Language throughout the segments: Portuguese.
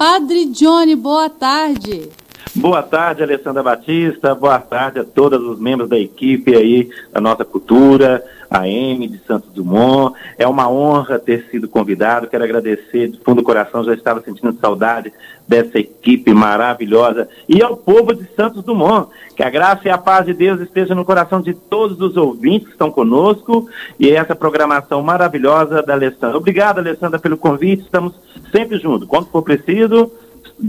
Padre Johnny, boa tarde. Boa tarde, Alessandra Batista. Boa tarde a todos os membros da equipe aí da nossa cultura, a M de Santos Dumont. É uma honra ter sido convidado. Quero agradecer de fundo do coração. Já estava sentindo saudade dessa equipe maravilhosa e ao povo de Santos Dumont. Que a graça e a paz de Deus esteja no coração de todos os ouvintes que estão conosco e essa programação maravilhosa da Alessandra. Obrigado, Alessandra, pelo convite. Estamos sempre juntos. Quando for preciso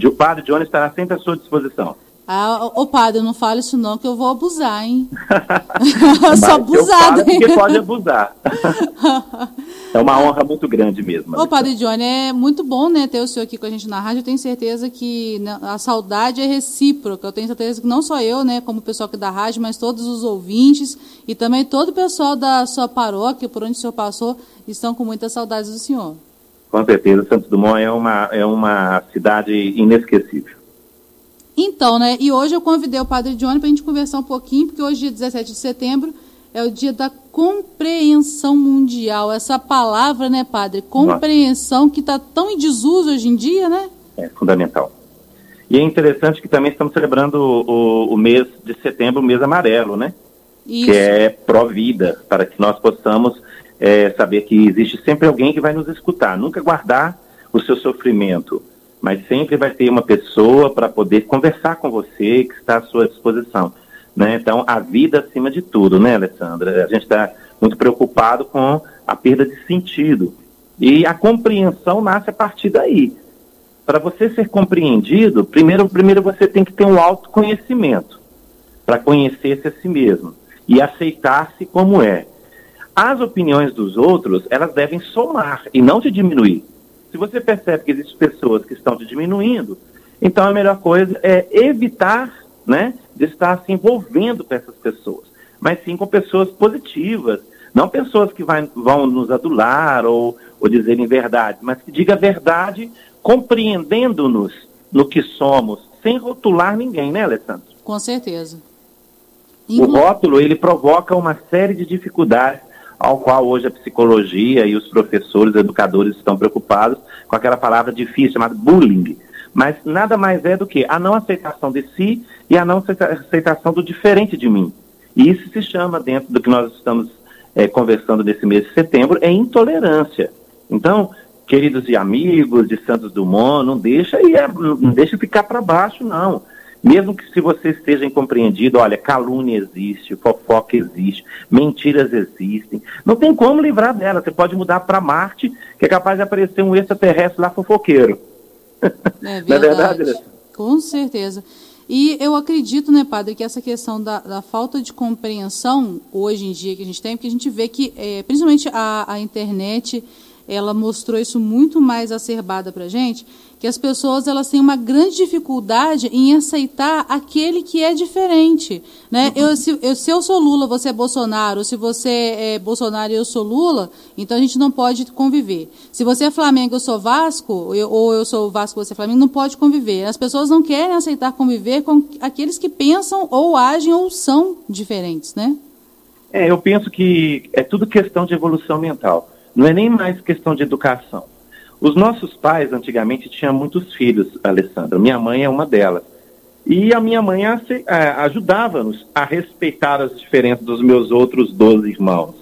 o padre Johnny estará sempre à sua disposição. Ah, ô padre, não fale isso não, que eu vou abusar, hein? eu sou abusada, hein? Porque pode abusar. é uma honra muito grande mesmo. Ô padre Johnny, é muito bom, né, ter o senhor aqui com a gente na rádio. Eu tenho certeza que né, a saudade é recíproca. Eu tenho certeza que não só eu, né, como o pessoal aqui da rádio, mas todos os ouvintes e também todo o pessoal da sua paróquia, por onde o senhor passou, estão com muitas saudades do senhor. Com certeza, Santos Dumont é uma, é uma cidade inesquecível. Então, né? E hoje eu convidei o Padre Johnny para a gente conversar um pouquinho, porque hoje, dia 17 de setembro, é o dia da compreensão mundial. Essa palavra, né, Padre? Compreensão Nossa. que está tão em desuso hoje em dia, né? É fundamental. E é interessante que também estamos celebrando o, o mês de setembro, o mês amarelo, né? Isso. Que é pró-vida, para que nós possamos é, saber que existe sempre alguém que vai nos escutar, nunca guardar o seu sofrimento, mas sempre vai ter uma pessoa para poder conversar com você que está à sua disposição. Né? Então, a vida acima de tudo, né, Alessandra? A gente está muito preocupado com a perda de sentido. E a compreensão nasce a partir daí. Para você ser compreendido, primeiro, primeiro você tem que ter um autoconhecimento para conhecer-se a si mesmo e aceitar-se como é. As opiniões dos outros, elas devem somar e não te diminuir. Se você percebe que existem pessoas que estão te diminuindo, então a melhor coisa é evitar né, de estar se envolvendo com essas pessoas, mas sim com pessoas positivas, não pessoas que vai, vão nos adular ou, ou dizerem verdade, mas que diga a verdade compreendendo-nos no que somos, sem rotular ninguém, né, Alessandro? Com certeza. O rótulo, ele provoca uma série de dificuldades ao qual hoje a psicologia e os professores, educadores estão preocupados com aquela palavra difícil chamada bullying. Mas nada mais é do que a não aceitação de si e a não aceitação do diferente de mim. E isso se chama, dentro do que nós estamos é, conversando nesse mês de setembro, é intolerância. Então, queridos e amigos de Santos Dumont, não deixa, ir, não deixa ficar para baixo, não. Mesmo que se você esteja incompreendido, olha, calúnia existe, fofoca existe, mentiras existem. Não tem como livrar dela. Você pode mudar para Marte, que é capaz de aparecer um extraterrestre lá fofoqueiro. É verdade. Não é verdade, Com certeza. E eu acredito, né, padre, que essa questão da, da, falta de compreensão hoje em dia que a gente tem, porque a gente vê que, é, principalmente a, a internet, ela mostrou isso muito mais acerbada para a gente, que as pessoas elas têm uma grande dificuldade em aceitar aquele que é diferente. Né? Uhum. Eu, se, eu, se eu sou Lula, você é Bolsonaro, se você é Bolsonaro e eu sou Lula, então a gente não pode conviver. Se você é Flamengo, eu sou Vasco, eu, ou eu sou Vasco, você é Flamengo, não pode conviver. As pessoas não querem aceitar conviver com aqueles que pensam ou agem ou são diferentes, né? É, eu penso que é tudo questão de evolução mental. Não é nem mais questão de educação. Os nossos pais, antigamente, tinham muitos filhos, Alessandra. Minha mãe é uma delas. E a minha mãe ajudava-nos a respeitar as diferenças dos meus outros 12 irmãos.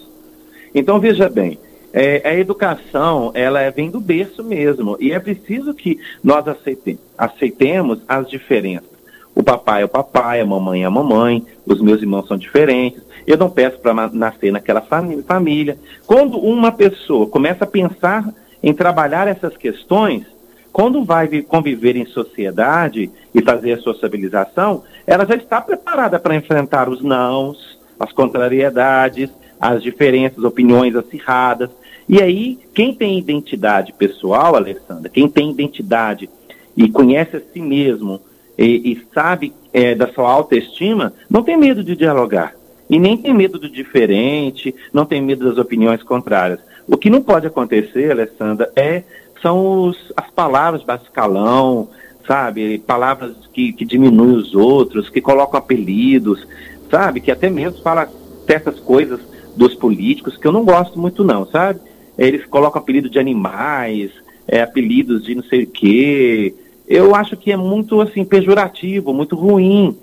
Então, veja bem, é, a educação, ela é, vem do berço mesmo. E é preciso que nós aceitemos, aceitemos as diferenças. O papai é o papai, a mamãe é a mamãe, os meus irmãos são diferentes. Eu não peço para nascer naquela família. Quando uma pessoa começa a pensar em trabalhar essas questões, quando vai conviver em sociedade e fazer a sociabilização, ela já está preparada para enfrentar os nãos, as contrariedades, as diferenças, opiniões acirradas. E aí, quem tem identidade pessoal, Alessandra, quem tem identidade e conhece a si mesmo e, e sabe é, da sua autoestima, não tem medo de dialogar. E nem tem medo do diferente, não tem medo das opiniões contrárias. O que não pode acontecer, Alessandra, é, são os, as palavras bascalão, sabe? Palavras que, que diminuem os outros, que colocam apelidos, sabe? Que até mesmo fala certas coisas dos políticos que eu não gosto muito não, sabe? Eles colocam apelido de animais, é, apelidos de não sei o quê, eu acho que é muito assim pejorativo, muito ruim.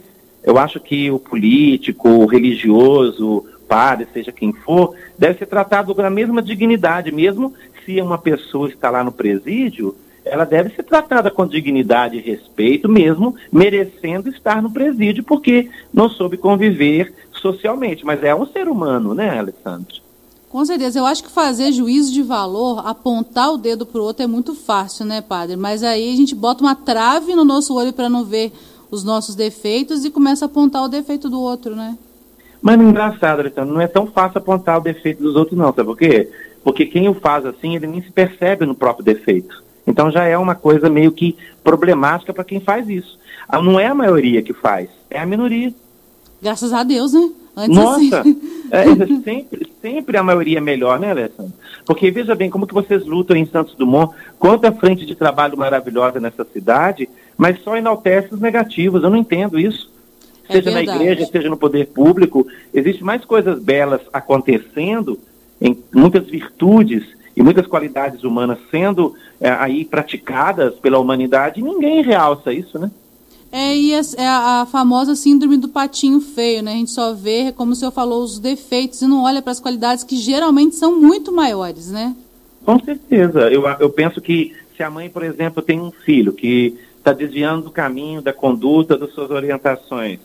Eu acho que o político, o religioso, padre, seja quem for, deve ser tratado com a mesma dignidade, mesmo se uma pessoa está lá no presídio, ela deve ser tratada com dignidade e respeito, mesmo merecendo estar no presídio, porque não soube conviver socialmente. Mas é um ser humano, né, Alessandro? Com certeza. Eu acho que fazer juízo de valor, apontar o dedo para o outro é muito fácil, né, padre? Mas aí a gente bota uma trave no nosso olho para não ver os nossos defeitos e começa a apontar o defeito do outro, né? Mas engraçado, Alessandro, não é tão fácil apontar o defeito dos outros, não, sabe por quê? Porque quem o faz assim, ele nem se percebe no próprio defeito. Então já é uma coisa meio que problemática para quem faz isso. Ah, não é a maioria que faz, é a minoria. Graças a Deus, né? Antes Nossa, assim. é, sempre, sempre a maioria é melhor, né, Alessandro? Porque veja bem como que vocês lutam em Santos Dumont, quanta frente de trabalho maravilhosa nessa cidade, mas só enaltece os negativos. Eu não entendo isso. É seja verdade. na igreja, seja no poder público, existe mais coisas belas acontecendo, em muitas virtudes e muitas qualidades humanas sendo é, aí praticadas pela humanidade, e ninguém realça isso, né? É, e a, é a famosa síndrome do patinho feio, né? A gente só vê, como o senhor falou, os defeitos e não olha para as qualidades que geralmente são muito maiores, né? Com certeza. Eu, eu penso que se a mãe, por exemplo, tem um filho que está desviando do caminho, da conduta, das suas orientações,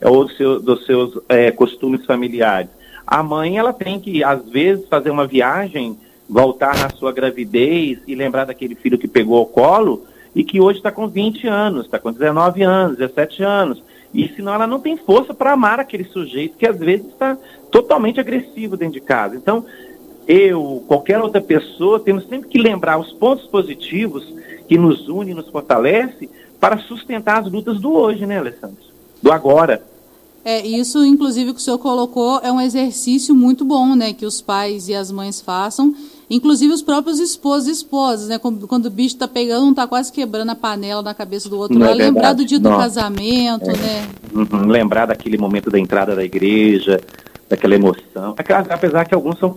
é, ou do seu, dos seus é, costumes familiares, a mãe ela tem que, às vezes, fazer uma viagem, voltar na sua gravidez e lembrar daquele filho que pegou ao colo e que hoje está com 20 anos, está com 19 anos, 17 anos. E senão ela não tem força para amar aquele sujeito que às vezes está totalmente agressivo dentro de casa. Então, eu, qualquer outra pessoa, temos sempre que lembrar os pontos positivos que nos une, nos fortalece, para sustentar as lutas do hoje, né, Alessandro? Do agora. É, isso, inclusive, que o senhor colocou, é um exercício muito bom, né, que os pais e as mães façam Inclusive os próprios esposos e esposas, né? Quando, o bicho está pegando, um está quase quebrando a panela na cabeça do outro. É lembrar do dia do casamento, é. né? Uhum. Lembrar daquele momento da entrada da igreja, daquela emoção. Apesar que alguns são,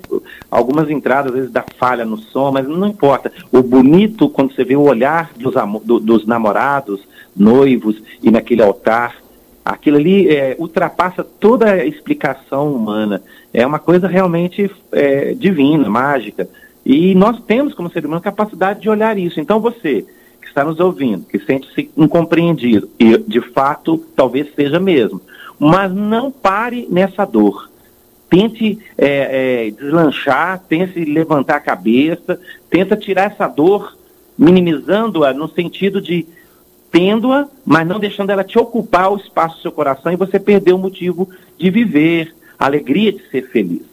algumas entradas às vezes dá falha no som, mas não importa. O bonito quando você vê o olhar dos, do, dos namorados, noivos e naquele altar, aquilo ali é, ultrapassa toda a explicação humana. É uma coisa realmente é, divina, mágica. E nós temos, como ser humano, capacidade de olhar isso. Então, você que está nos ouvindo, que sente-se incompreendido, e de fato talvez seja mesmo, mas não pare nessa dor. Tente é, é, deslanchar, tente levantar a cabeça, tenta tirar essa dor, minimizando-a no sentido de tendo-a, mas não deixando ela te ocupar o espaço do seu coração e você perder o motivo de viver, a alegria de ser feliz.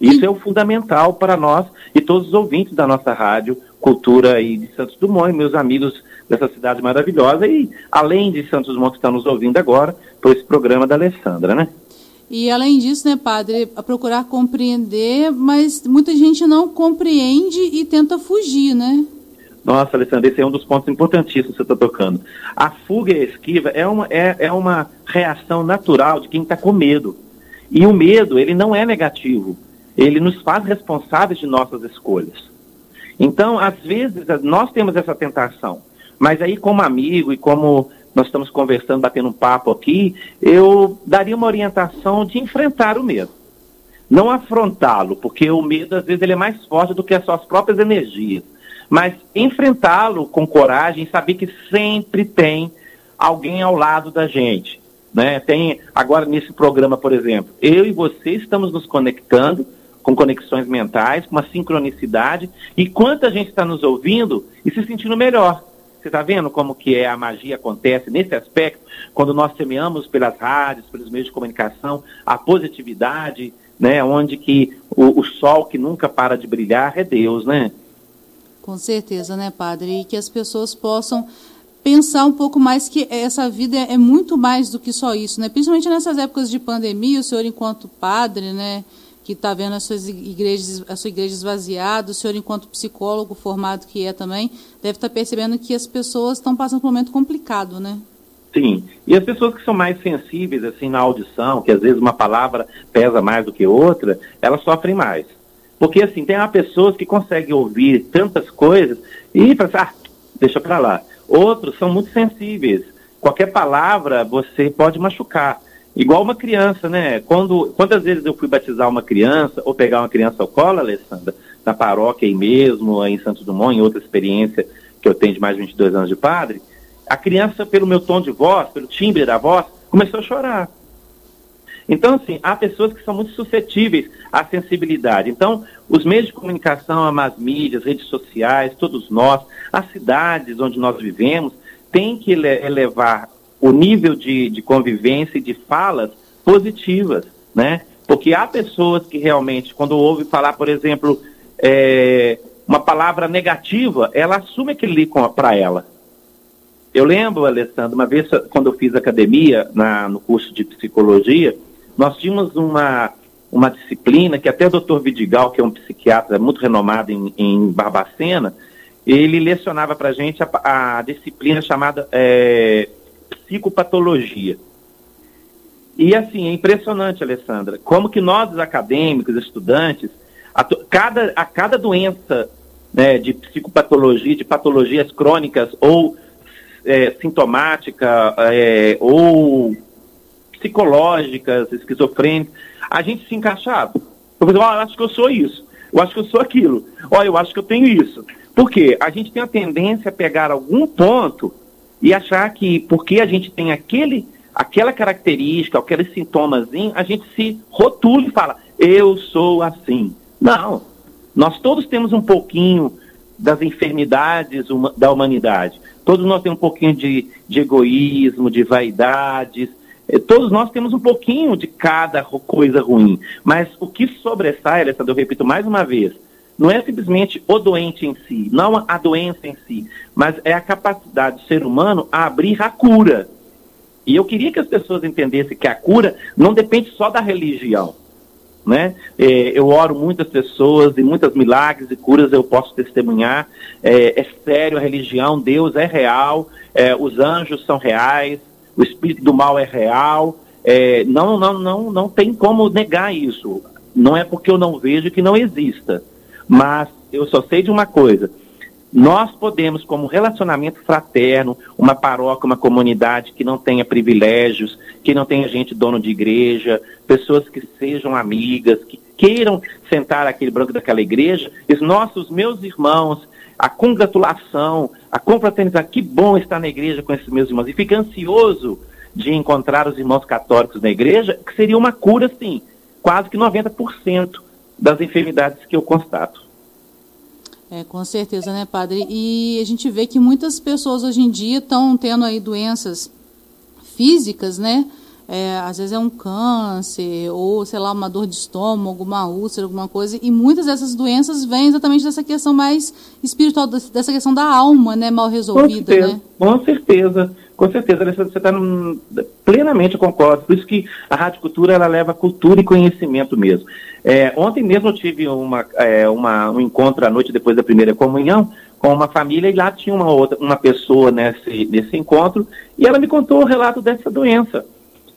Isso é o fundamental para nós e todos os ouvintes da nossa rádio Cultura e de Santos Dumont, e meus amigos dessa cidade maravilhosa e além de Santos Dumont que estão nos ouvindo agora, por esse programa da Alessandra, né? E além disso, né, padre, a procurar compreender, mas muita gente não compreende e tenta fugir, né? Nossa, Alessandra, esse é um dos pontos importantíssimos que você está tocando. A fuga e a esquiva é uma, é, é uma reação natural de quem está com medo. E o medo, ele não é negativo ele nos faz responsáveis de nossas escolhas. Então, às vezes, nós temos essa tentação, mas aí, como amigo e como nós estamos conversando, batendo um papo aqui, eu daria uma orientação de enfrentar o medo. Não afrontá-lo, porque o medo, às vezes, ele é mais forte do que as suas próprias energias. Mas enfrentá-lo com coragem, saber que sempre tem alguém ao lado da gente. Né? Tem agora nesse programa, por exemplo, eu e você estamos nos conectando com conexões mentais, com uma sincronicidade, e quanta gente está nos ouvindo e se sentindo melhor. Você está vendo como que é, a magia acontece nesse aspecto, quando nós semeamos pelas rádios, pelos meios de comunicação, a positividade, né, onde que o, o sol que nunca para de brilhar é Deus, né? Com certeza, né, padre? E que as pessoas possam pensar um pouco mais que essa vida é, muito mais do que só isso, né? Principalmente nessas épocas de pandemia, o senhor enquanto padre, né, que está vendo as suas igrejas, a sua igreja esvaziada, o senhor, enquanto psicólogo formado que é também, deve estar tá percebendo que as pessoas estão passando por um momento complicado, né? Sim. E as pessoas que são mais sensíveis, assim, na audição, que às vezes uma palavra pesa mais do que outra, elas sofrem mais. Porque, assim, tem pessoas que conseguem ouvir tantas coisas e pensar, assim, ah, deixa para lá. Outros são muito sensíveis. Qualquer palavra você pode machucar. Igual uma criança, né? Quando, quantas vezes eu fui batizar uma criança ou pegar uma criança ao colo, Alessandra, na paróquia aí mesmo, aí em Santos Dumont, em outra experiência que eu tenho de mais de 22 anos de padre, a criança, pelo meu tom de voz, pelo timbre da voz, começou a chorar. Então, assim, há pessoas que são muito suscetíveis à sensibilidade. Então, os meios de comunicação, as mídias, redes sociais, todos nós, as cidades onde nós vivemos, têm que elevar o nível de, de convivência e de falas positivas, né? Porque há pessoas que realmente, quando ouve falar, por exemplo, é, uma palavra negativa, ela assume aquele ali para ela. Eu lembro, Alessandro, uma vez quando eu fiz academia na, no curso de psicologia, nós tínhamos uma, uma disciplina que até o Dr. Vidigal, que é um psiquiatra muito renomado em, em Barbacena, ele lecionava para a gente a, disciplina chamada é, psicopatologia. E assim, é impressionante, Alessandra, como que nós, acadêmicos, estudantes, a, cada, a cada doença né, de psicopatologia, de patologias crônicas ou é, sintomática é, ou psicológicas, esquizofrênicas, a gente se encaixava. Eu falei, eu acho que eu sou isso, eu acho que eu sou aquilo, olha, eu acho que eu tenho isso. Por quê? A gente tem a tendência a pegar algum ponto e achar que porque a gente tem aquele, aquela característica, aquele sintomazinho, a gente se rotula e fala, eu sou assim. Não. Nós todos temos um pouquinho das enfermidades da humanidade. Todos nós temos um pouquinho de, de egoísmo, de vaidades, é, todos nós temos um pouquinho de cada coisa ruim, mas o que sobressai, Alessandro, eu repito mais uma vez, não é simplesmente o doente em si, não a doença em si, mas é a capacidade do ser humano a abrir a cura. E eu queria que as pessoas entendessem que a cura não depende só da religião. Né? É, eu oro muitas pessoas e muitas milagres e curas eu posso testemunhar. É, é sério, a religião, Deus é real, é, os anjos são reais, o espírito do mal é real. É, não, não, não, não tem como negar isso. Não é porque eu não vejo que não exista. Mas eu só sei de uma coisa. Nós podemos, como relacionamento fraterno, uma paróquia, uma comunidade que não tenha privilégios, que não tenha gente dono de igreja, pessoas que sejam amigas, que queiram sentar aquele branco daquela igreja, os nossos, meus irmãos, a congratulação, a confraternidade. Que bom estar na igreja com esses meus irmãos. E fica ansioso de encontrar os irmãos católicos na igreja, que seria uma cura, sim, quase que 90% das enfermidades que eu constato. É, com certeza, né, padre? E a gente vê que muitas pessoas hoje em dia estão tendo aí doenças físicas, né? é, às vezes é um câncer, ou sei lá, uma dor de estômago, alguma úlcera, alguma coisa, e muitas dessas doenças vêm exatamente dessa questão mais espiritual, dessa questão da alma, né, mal resolvida, com certeza, né? Com certeza, com certeza, você está plenamente concordo, por isso que a Rádio Cultura, ela leva cultura e conhecimento mesmo. É, ontem mesmo eu tive uma, é, uma, um encontro à noite depois da primeira comunhão, com uma família e lá tinha uma outra uma pessoa nesse, nesse encontro e ela me contou o relato dessa doença.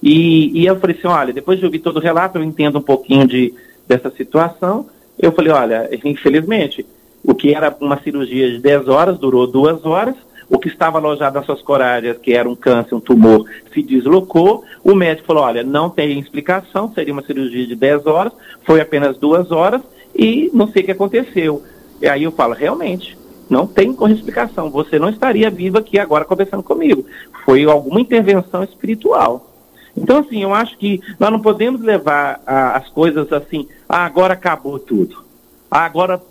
E, e eu falei assim, olha, depois de ouvir todo o relato, eu entendo um pouquinho de, dessa situação. Eu falei, olha, infelizmente, o que era uma cirurgia de 10 horas durou duas horas, o que estava alojado nas suas corárias, que era um câncer, um tumor, se deslocou. O médico falou, olha, não tem explicação, seria uma cirurgia de 10 horas, foi apenas duas horas e não sei o que aconteceu. E aí eu falo, realmente, não tem explicação, você não estaria vivo aqui agora conversando comigo. Foi alguma intervenção espiritual. Então, assim, eu acho que nós não podemos levar as coisas assim, ah, agora acabou tudo. Ah, agora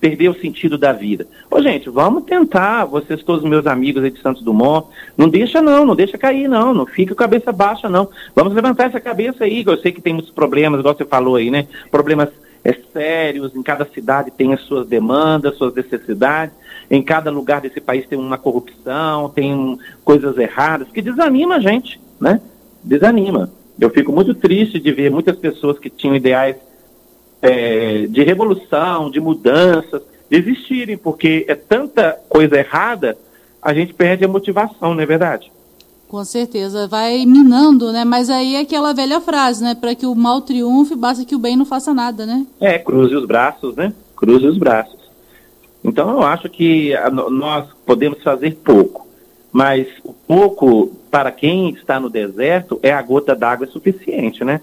perdeu o sentido da vida. Ô, gente, vamos tentar, vocês todos meus amigos aí de Santos Dumont, não deixa não, não deixa cair não, não fica a cabeça baixa não. Vamos levantar essa cabeça aí, eu sei que tem muitos problemas, igual você falou aí, né? Problemas é, sérios, em cada cidade tem as suas demandas, suas necessidades, em cada lugar desse país tem uma corrupção, tem um, coisas erradas, que desanima a gente, né? desanima. Eu fico muito triste de ver muitas pessoas que tinham ideais é, de revolução, de mudanças, desistirem, porque é tanta coisa errada, a gente perde a motivação, não é verdade? Com certeza, vai minando, né? Mas aí é aquela velha frase, né? Para que o mal triunfe, basta que o bem não faça nada, né? É, cruze os braços, né? Cruze os braços. Então eu acho que a, nós podemos fazer pouco, mas o pouco para quem está no deserto é a gota d'água suficiente, né?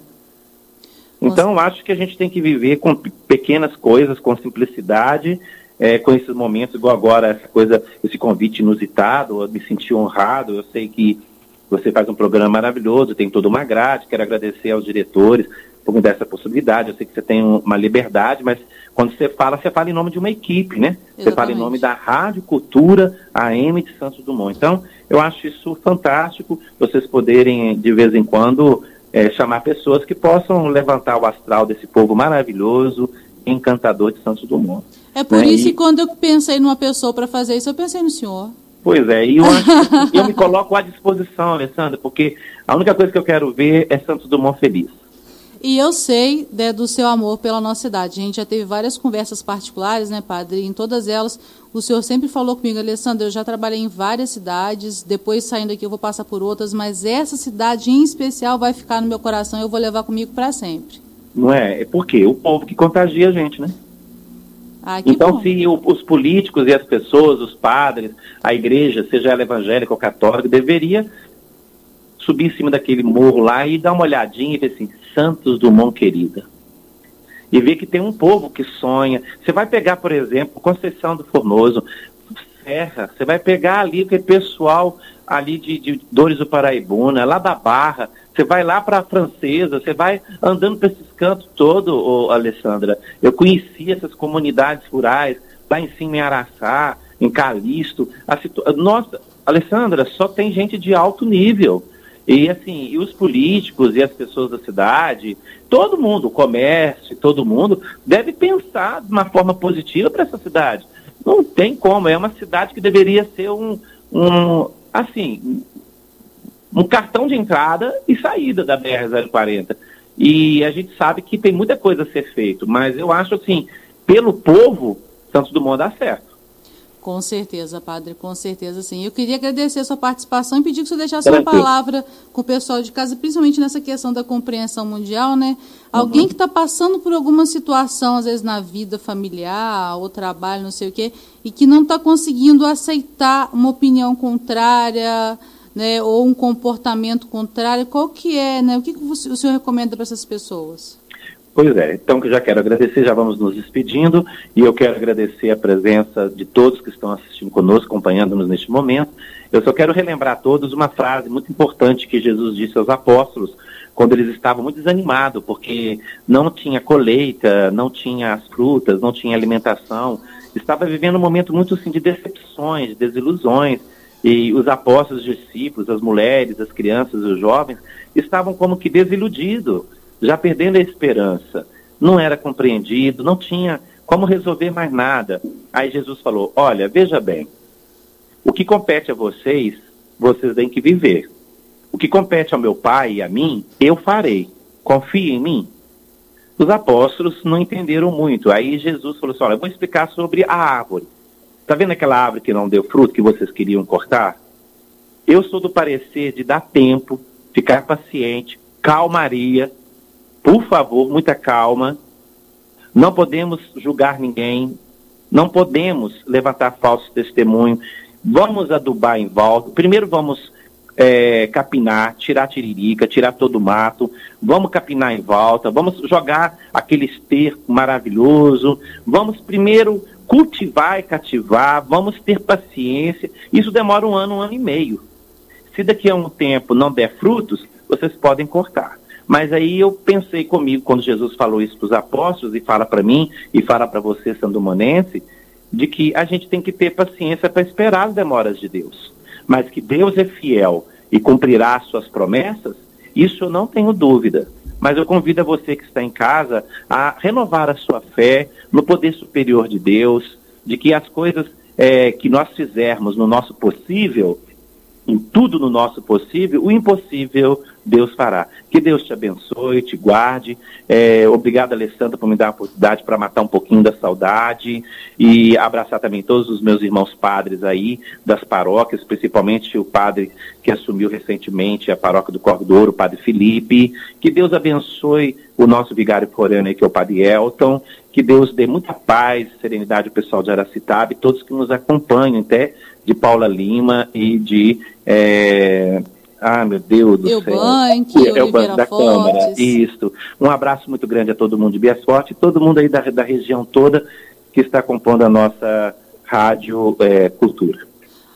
Então acho que a gente tem que viver com pequenas coisas, com simplicidade, é, com esses momentos, igual agora, essa coisa, esse convite inusitado, eu me senti honrado, eu sei que você faz um programa maravilhoso, tem toda uma grade, quero agradecer aos diretores por me dar essa possibilidade, eu sei que você tem uma liberdade, mas quando você fala, você fala em nome de uma equipe, né? Exatamente. Você fala em nome da Rádio Cultura AM de Santos Dumont. Então, eu acho isso fantástico, vocês poderem, de vez em quando, é, chamar pessoas que possam levantar o astral desse povo maravilhoso, encantador de Santos Dumont. É por né? isso que quando eu pensei numa pessoa para fazer isso, eu pensei no senhor. Pois é, e eu, eu me coloco à disposição, Alessandra, porque a única coisa que eu quero ver é Santos Dumont feliz. E eu sei né, do seu amor pela nossa cidade. A gente já teve várias conversas particulares, né, padre? Em todas elas, o senhor sempre falou comigo, Alessandra, eu já trabalhei em várias cidades, depois saindo aqui eu vou passar por outras, mas essa cidade em especial vai ficar no meu coração e eu vou levar comigo para sempre. Não é? É porque o povo que contagia a gente, né? Ah, então, bom. se o, os políticos e as pessoas, os padres, a igreja, seja ela evangélica ou católica, deveria subir em cima daquele morro lá e dar uma olhadinha e ver assim, Santos Dumont querida. E ver que tem um povo que sonha. Você vai pegar, por exemplo, Conceição do Formoso, Serra, você vai pegar ali aquele pessoal ali de, de Dores do Paraibuna, lá da Barra, você vai lá para a Francesa, você vai andando para esses cantos todos, Alessandra. Eu conheci essas comunidades rurais, lá em cima em Araçá, em Calixto. Situ... Nossa, Alessandra, só tem gente de alto nível. E assim, e os políticos e as pessoas da cidade, todo mundo, o comércio, todo mundo, deve pensar de uma forma positiva para essa cidade. Não tem como, é uma cidade que deveria ser um, um assim, um cartão de entrada e saída da BR-040. E a gente sabe que tem muita coisa a ser feito, mas eu acho assim, pelo povo, Santos Dumont dá certo. Com certeza, padre, com certeza sim. Eu queria agradecer a sua participação e pedir que você deixasse uma palavra com o pessoal de casa, principalmente nessa questão da compreensão mundial, né? Alguém uhum. que está passando por alguma situação, às vezes na vida familiar ou trabalho, não sei o quê, e que não está conseguindo aceitar uma opinião contrária, né, ou um comportamento contrário, qual que é, né, o que, que o senhor recomenda para essas pessoas? Pois é, então que já quero agradecer, já vamos nos despedindo e eu quero agradecer a presença de todos que estão assistindo conosco, acompanhando-nos neste momento. Eu só quero relembrar a todos uma frase muito importante que Jesus disse aos apóstolos quando eles estavam muito desanimados, porque não tinha colheita, não tinha as frutas, não tinha alimentação, estava vivendo um momento muito assim, de decepções, de desilusões, e os apóstolos, os discípulos, as mulheres, as crianças, os jovens, estavam como que desiludidos, já perdendo a esperança. Não era compreendido, não tinha como resolver mais nada. Aí Jesus falou: Olha, veja bem, o que compete a vocês, vocês têm que viver. O que compete ao meu pai e a mim, eu farei. Confie em mim. Os apóstolos não entenderam muito. Aí Jesus falou assim: Olha, eu vou explicar sobre a árvore. Está vendo aquela árvore que não deu fruto, que vocês queriam cortar? Eu sou do parecer de dar tempo, ficar paciente, calmaria. Por favor, muita calma. Não podemos julgar ninguém. Não podemos levantar falsos testemunhos. Vamos adubar em volta. Primeiro vamos é, capinar, tirar tiririca, tirar todo o mato, vamos capinar em volta, vamos jogar aquele esterco maravilhoso, vamos primeiro cultivar e cativar, vamos ter paciência. Isso demora um ano, um ano e meio. Se daqui a um tempo não der frutos, vocês podem cortar. Mas aí eu pensei comigo, quando Jesus falou isso para os apóstolos, e fala para mim, e fala para você, sandomonense, de que a gente tem que ter paciência para esperar as demoras de Deus. Mas que Deus é fiel e cumprirá as suas promessas, isso eu não tenho dúvida. Mas eu convido a você que está em casa a renovar a sua fé no poder superior de Deus, de que as coisas é, que nós fizermos no nosso possível, em tudo no nosso possível, o impossível Deus fará. Que Deus te abençoe, te guarde. É, obrigado, Alessandra, por me dar a oportunidade para matar um pouquinho da saudade e abraçar também todos os meus irmãos padres aí das paróquias, principalmente o padre que assumiu recentemente a paróquia do Corvo do Ouro, o padre Felipe. Que Deus abençoe o nosso vigário forano aí, que é o padre Elton. Que Deus dê muita paz, serenidade ao pessoal de Aracitaba e todos que nos acompanham, até de Paula Lima e de. É, ah, meu Deus do Eubank, céu. Eubank da Fortes. Câmara. Isso. Um abraço muito grande a todo mundo de Bias Forte, todo mundo aí da, da região toda que está compondo a nossa Rádio é, Cultura.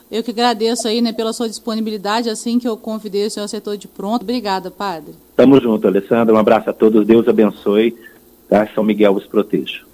Eu que agradeço aí, né, pela sua disponibilidade, assim que eu convidei o senhor setor de pronto. Obrigada, padre. Tamo junto, Alessandra. Um abraço a todos. Deus abençoe. Tá? São Miguel vos proteja.